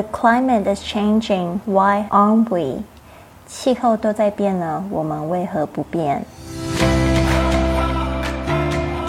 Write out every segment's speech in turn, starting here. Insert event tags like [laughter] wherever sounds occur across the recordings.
The climate is changing. Why aren't we? 气候都在变了，我们为何不变？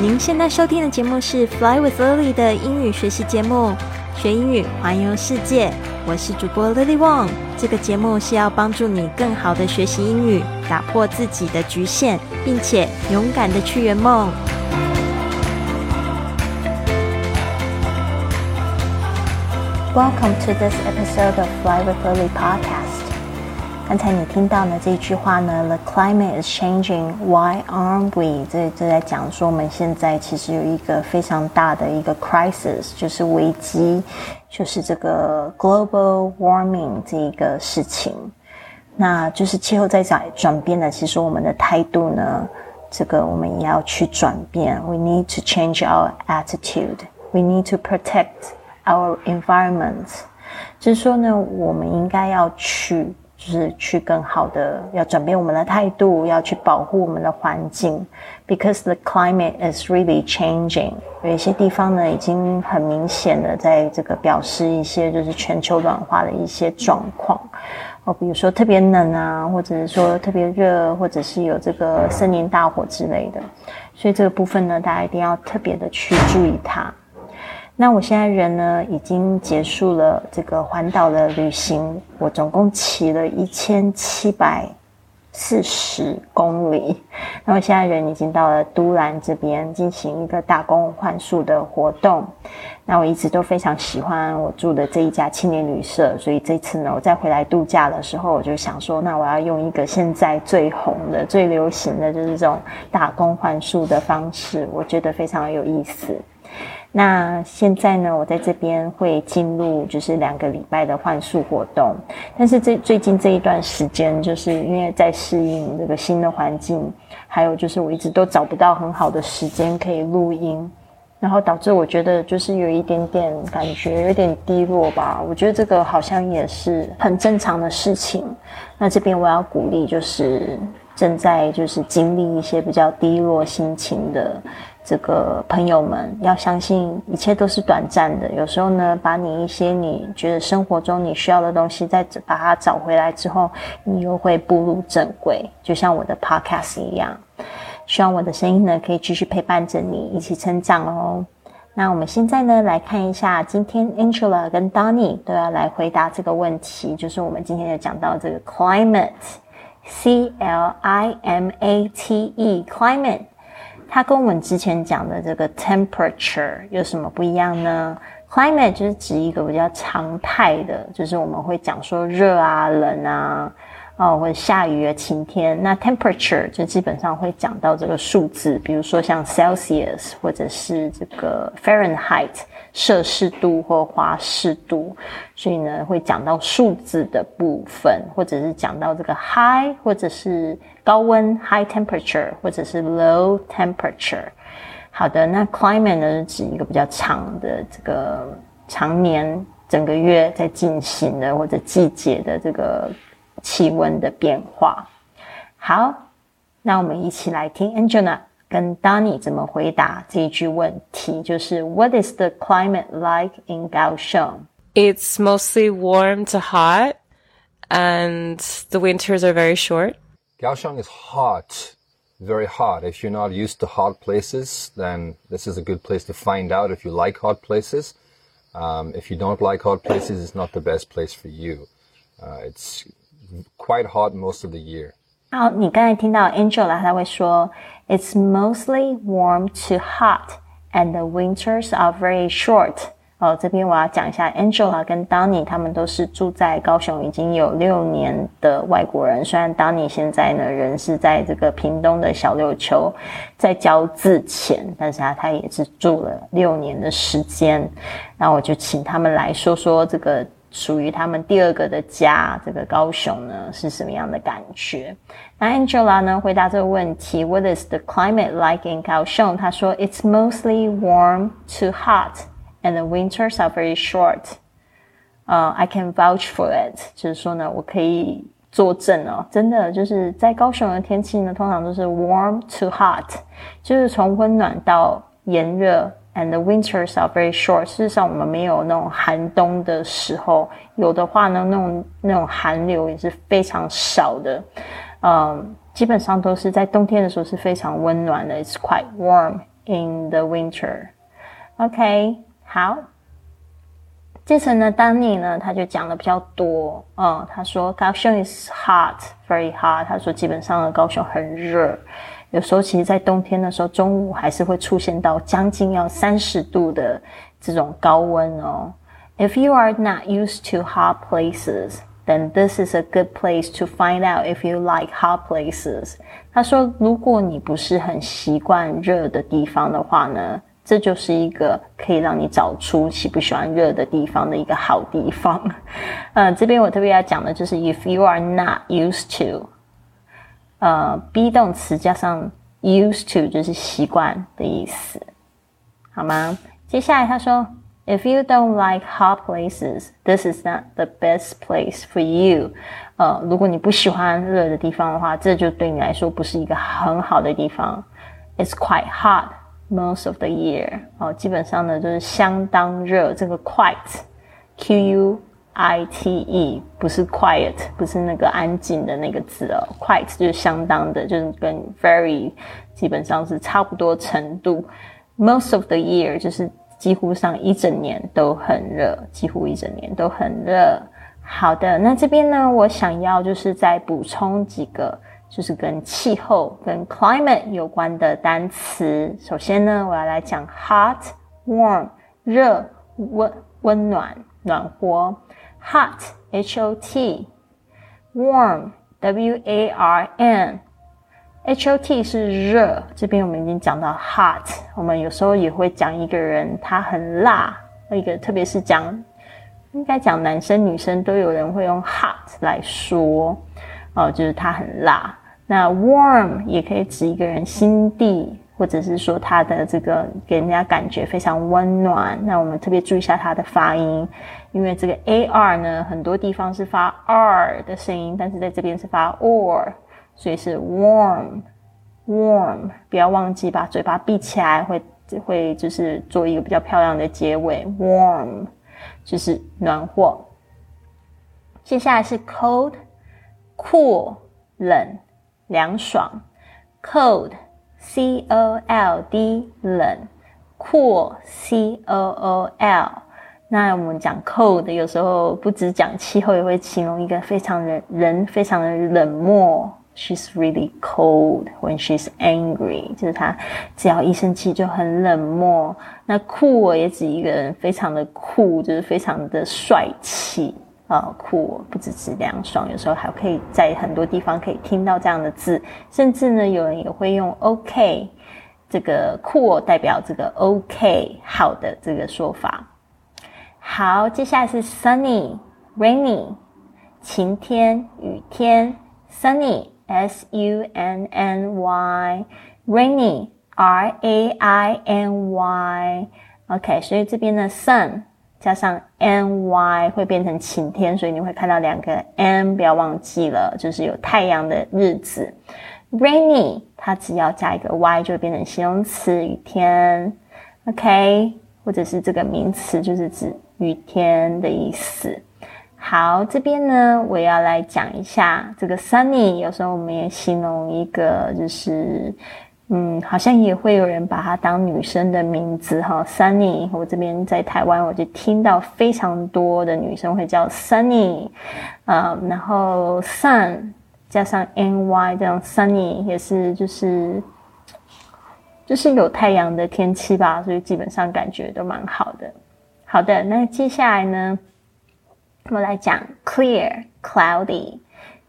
您现在收听的节目是 Fly with Lily 的英语学习节目，学英语环游世界。我是主播 Lily Wong。这个节目是要帮助你更好的学习英语，打破自己的局限，并且勇敢的去圆梦。Welcome to this episode of Fly with Lily podcast. 刚才你听到呢这句话呢，The climate is changing. Why aren't we？这这在讲说我们现在其实有一个非常大的一个 crisis，就是危机，就是这个 global warming 这一个事情。那就是气候在转转变呢，其实我们的态度呢，这个我们也要去转变。We need to change our attitude. We need to protect. Our environment，就是说呢，我们应该要去，就是去更好的，要转变我们的态度，要去保护我们的环境。Because the climate is really changing，有一些地方呢，已经很明显的在这个表示一些就是全球暖化的一些状况。哦，比如说特别冷啊，或者是说特别热，或者是有这个森林大火之类的。所以这个部分呢，大家一定要特别的去注意它。那我现在人呢，已经结束了这个环岛的旅行，我总共骑了一千七百四十公里。[laughs] 那我现在人已经到了都兰这边进行一个打工换宿的活动。那我一直都非常喜欢我住的这一家青年旅社，所以这次呢，我再回来度假的时候，我就想说，那我要用一个现在最红的、最流行的就是这种打工换宿的方式，我觉得非常有意思。那现在呢，我在这边会进入就是两个礼拜的换宿活动，但是这最近这一段时间，就是因为在适应这个新的环境，还有就是我一直都找不到很好的时间可以录音，然后导致我觉得就是有一点点感觉有点低落吧。我觉得这个好像也是很正常的事情。那这边我要鼓励，就是正在就是经历一些比较低落心情的。这个朋友们要相信，一切都是短暂的。有时候呢，把你一些你觉得生活中你需要的东西，再把它找回来之后，你又会步入正轨。就像我的 podcast 一样，希望我的声音呢可以继续陪伴着你一起成长哦。那我们现在呢来看一下，今天 Angela 跟 Donny 都要来回答这个问题，就是我们今天要讲到这个 climate，C L I M A T E，climate。它跟我们之前讲的这个 temperature 有什么不一样呢？climate 就是指一个比较常态的，就是我们会讲说热啊、冷啊。哦，或者下雨啊，晴天。那 temperature 就基本上会讲到这个数字，比如说像 Celsius 或者是这个 Fahrenheit 摄氏度或华氏度，所以呢会讲到数字的部分，或者是讲到这个 high 或者是高温 high temperature 或者是 low temperature。好的，那 climate 呢是指一个比较长的这个常年整个月在进行的或者季节的这个。气温的变化。好，那我们一起来听 Angela 跟 Danny 怎么回答这一句问题，就是 What is the climate like in Kaohsiung? It's mostly warm to hot, and the winters are very short. Kaohsiung is hot, very hot. If you're not used to hot places, then this is a good place to find out if you like hot places. Um, if you don't like hot places, it's not the best place for you. Uh, it's quite hot most of the year. 好，你刚才听到 Angela，她会说，It's mostly warm to hot, and the winters are very short。哦，这边我要讲一下，Angela 跟 Donny 他们都是住在高雄已经有六年的外国人。虽然 Donny 现在呢人是在这个屏东的小琉球在交字前，但是他他也是住了六年的时间。那我就请他们来说说这个。属于他们第二个的家，这个高雄呢是什么样的感觉？那 Angela 呢回答这个问题：What is the climate like in 高雄？他说：It's mostly warm to hot, and the winters are very short. 呃、，I can vouch for it，就是说呢，我可以作证哦，真的就是在高雄的天气呢，通常都是 warm to hot，就是从温暖到炎热。And the winters are very short。事实上，我们没有那种寒冬的时候，有的话呢，那种那种寒流也是非常少的。嗯，基本上都是在冬天的时候是非常温暖的。It's quite warm in the winter. OK，好。接着呢，丹尼呢，他就讲的比较多。嗯，他说高雄 is hot, very hot。他说基本上呢，高雄很热。有时候其实，在冬天的时候，中午还是会出现到将近要三十度的这种高温哦。If you are not used to hot places, then this is a good place to find out if you like hot places。他说，如果你不是很习惯热的地方的话呢，这就是一个可以让你找出喜不喜欢热的地方的一个好地方。呃，这边我特别要讲的就是，if you are not used to。呃，be 动词加上 used to 就是习惯的意思，好吗？接下来他说，If you don't like hot places, this is not the best place for you。呃，如果你不喜欢热的地方的话，这就对你来说不是一个很好的地方。It's quite hot most of the year。哦，基本上呢就是相当热。这个 quite，Q U。I T E 不是 quiet，不是那个安静的那个字哦，quiet 就是相当的，就是跟 very 基本上是差不多程度。Most of the year 就是几乎上一整年都很热，几乎一整年都很热。好的，那这边呢，我想要就是再补充几个，就是跟气候跟 climate 有关的单词。首先呢，我要来讲 hot、warm 热、温温暖、暖和。Hot h o t warm w a r n h o t 是热，这边我们已经讲到 hot，我们有时候也会讲一个人他很辣，一个特别是讲应该讲男生女生都有人会用 hot 来说，哦，就是他很辣。那 warm 也可以指一个人心地。或者是说它的这个给人家感觉非常温暖，那我们特别注意一下它的发音，因为这个 a r 呢，很多地方是发 r 的声音，但是在这边是发 or，所以是 warm，warm，不要忘记把嘴巴闭起来，会会就是做一个比较漂亮的结尾，warm，就是暖和。接下来是 cold，cool，冷，凉爽，cold。C O L D 冷，cool C O O L。那我们讲 cold，有时候不只讲气候，也会形容一个非常人人非常的冷漠。She's really cold when she's angry，就是她只要一生气就很冷漠。那 cool 也指一个人非常的酷，就是非常的帅气。啊，酷不只是凉爽，有时候还可以在很多地方可以听到这样的字，甚至呢，有人也会用 OK，这个酷代表这个 OK 好的这个说法。好，接下来是 sunny，rainy，晴天、雨天，sunny，S U N N Y，rainy，R A I N Y，OK，所以这边的 sun。加上 n y 会变成晴天，所以你会看到两个 n，不要忘记了，就是有太阳的日子。rainy 它只要加一个 y 就会变成形容词，雨天。OK，或者是这个名词就是指雨天的意思。好，这边呢我要来讲一下这个 sunny，有时候我们也形容一个就是。嗯，好像也会有人把它当女生的名字哈，Sunny。我这边在台湾，我就听到非常多的女生会叫 Sunny，呃，然后 Sun 加上 ny 这样 Sunny 也是就是就是有太阳的天气吧，所以基本上感觉都蛮好的。好的，那接下来呢，我来讲 Clear Cloudy。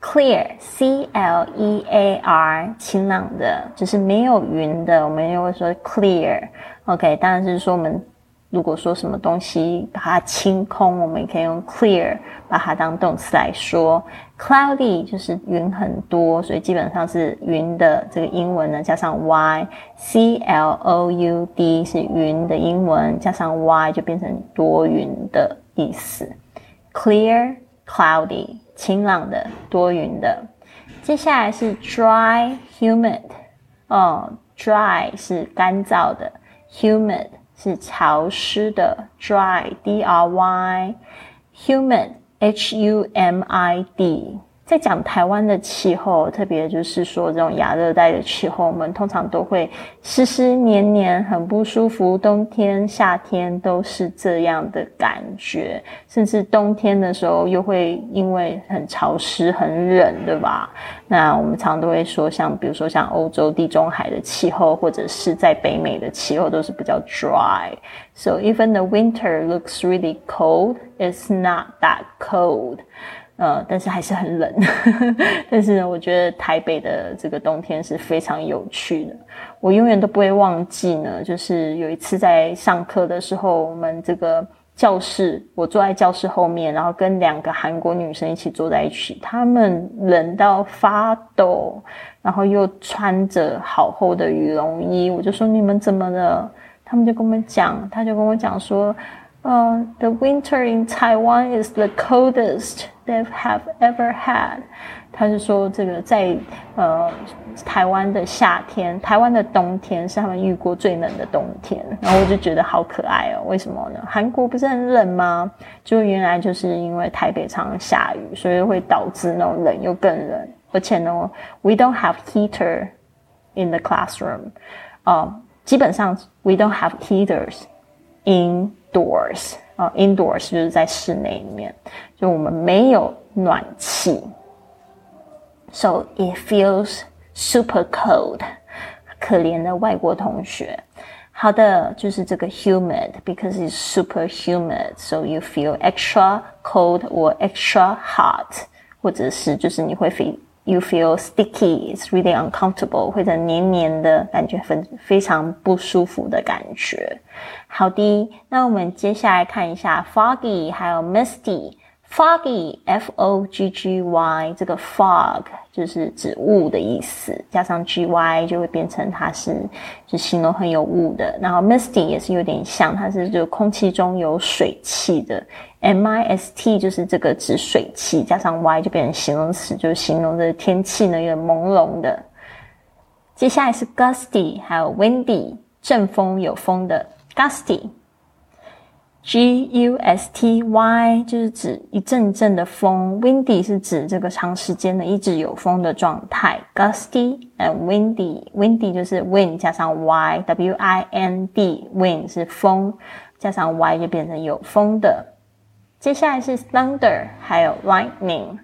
Clear, C L E A R，晴朗的，就是没有云的。我们又会说 clear，OK，当然是说我们如果说什么东西把它清空，我们也可以用 clear 把它当动词来说。Cloudy 就是云很多，所以基本上是云的这个英文呢加上 y，C L O U D 是云的英文，加上 y 就变成多云的意思。Clear, cloudy。晴朗的、多云的。接下来是 dry humid，哦，dry 是干燥的，humid 是潮湿的，dry，d r y，humid，h u m i d。在讲台湾的气候，特别就是说这种亚热带的气候，我们通常都会湿湿黏黏，很不舒服。冬天、夏天都是这样的感觉，甚至冬天的时候又会因为很潮湿、很冷，对吧？那我们常都会说，像比如说像欧洲地中海的气候，或者是在北美的气候，都是比较 dry。So even the winter looks really cold, it's not that cold. 呃，但是还是很冷。[laughs] 但是呢，我觉得台北的这个冬天是非常有趣的。我永远都不会忘记呢，就是有一次在上课的时候，我们这个教室，我坐在教室后面，然后跟两个韩国女生一起坐在一起，她们冷到发抖，然后又穿着好厚的羽绒衣。我就说你们怎么了？他们就跟我们讲，他就跟我讲说。Uh, the winter in Taiwan is the coldest they have ever had。他是说，这个在呃台湾的夏天，台湾的冬天是他们遇过最冷的冬天。然后我就觉得好可爱哦，为什么呢？韩国不是很冷吗？就原来就是因为台北常常下雨，所以会导致那种冷又更冷。而且呢，we don't have heater in the classroom。啊，基本上 we don't have heaters in Doors 啊，indoors 就是在室内里面，就我们没有暖气，so it feels super cold。可怜的外国同学。好的，就是这个 [laughs] humid because it's super humid, so you feel extra cold or extra hot，或者是就是你会 feel you feel sticky, it's really uncomfortable，或者黏黏的感觉，很非常不舒服的感觉。好的，那我们接下来看一下 foggy，还有 misty。Foggy，f o g g y，这个 fog 就是指雾的意思，加上 g y 就会变成它是就形容很有雾的。然后 misty 也是有点像，它是就空气中有水汽的。m i s t 就是这个指水汽，加上 y 就变成形容词，就是形容的天气呢有点朦胧的。接下来是 gusty，还有 windy，阵风有风的 gusty。G U S T Y 就是指一阵阵的风，windy 是指这个长时间的一直有风的状态。gusty and windy，windy 就是 wind 加上 y，w i n d，wind 是风，加上 y 就变成有风的。接下来是 thunder，还有 lightning。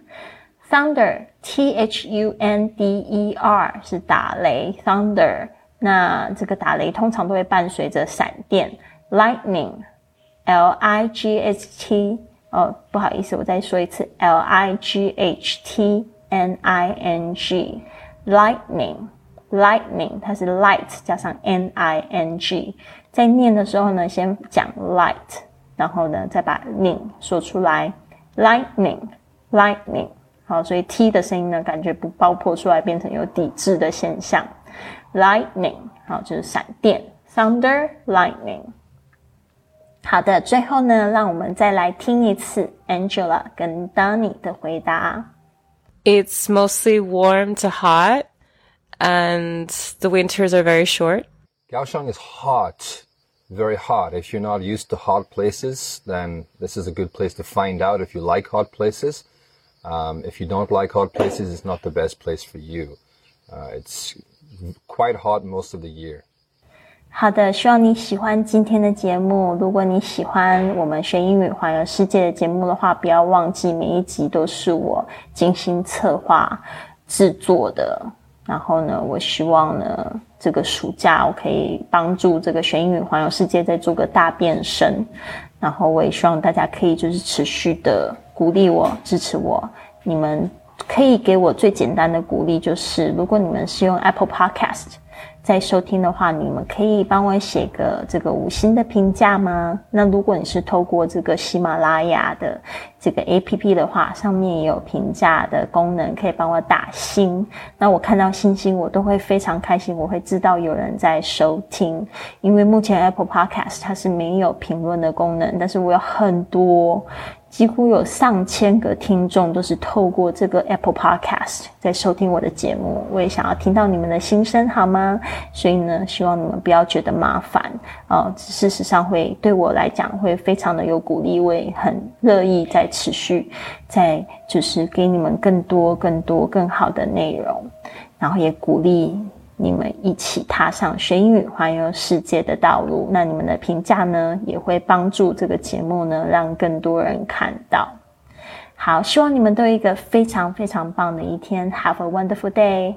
thunder，t h u n d e r 是打雷，thunder。那这个打雷通常都会伴随着闪电，lightning L I G H T 哦，不好意思，我再说一次，l i g h t n i n g，lightning，lightning，它是 light 加上 n i n g，在念的时候呢，先讲 light，然后呢再把 ning 说出来，lightning，lightning，好，所以 t 的声音呢，感觉不爆破出来，变成有抵制的现象。Lightning，好，就是闪电，thunder lightning。好的，最后呢，让我们再来听一次 Angela 跟 Danny 的回答。It's mostly warm to hot, and the winters are very short. Kaohsiung is hot, very hot. If you're not used to hot places, then this is a good place to find out if you like hot places. Um, if you don't like hot places, it's not the best place for you. Uh, it's quite hot most of the year. 好的，希望你喜欢今天的节目。如果你喜欢我们学英语环游世界的节目的话，不要忘记每一集都是我精心策划制作的。然后呢，我希望呢，这个暑假我可以帮助这个学英语环游世界再做个大变身。然后我也希望大家可以就是持续的鼓励我、支持我。你们。可以给我最简单的鼓励，就是如果你们是用 Apple Podcast。在收听的话，你们可以帮我写个这个五星的评价吗？那如果你是透过这个喜马拉雅的这个 A P P 的话，上面也有评价的功能，可以帮我打星。那我看到星星，我都会非常开心，我会知道有人在收听。因为目前 Apple Podcast 它是没有评论的功能，但是我有很多。几乎有上千个听众都是透过这个 Apple Podcast 在收听我的节目，我也想要听到你们的心声，好吗？所以呢，希望你们不要觉得麻烦啊，事实上会对我来讲会非常的有鼓励，我也很乐意在持续在就是给你们更多、更多、更好的内容，然后也鼓励。你们一起踏上学英语环游世界的道路，那你们的评价呢，也会帮助这个节目呢，让更多人看到。好，希望你们都有一个非常非常棒的一天，Have a wonderful day。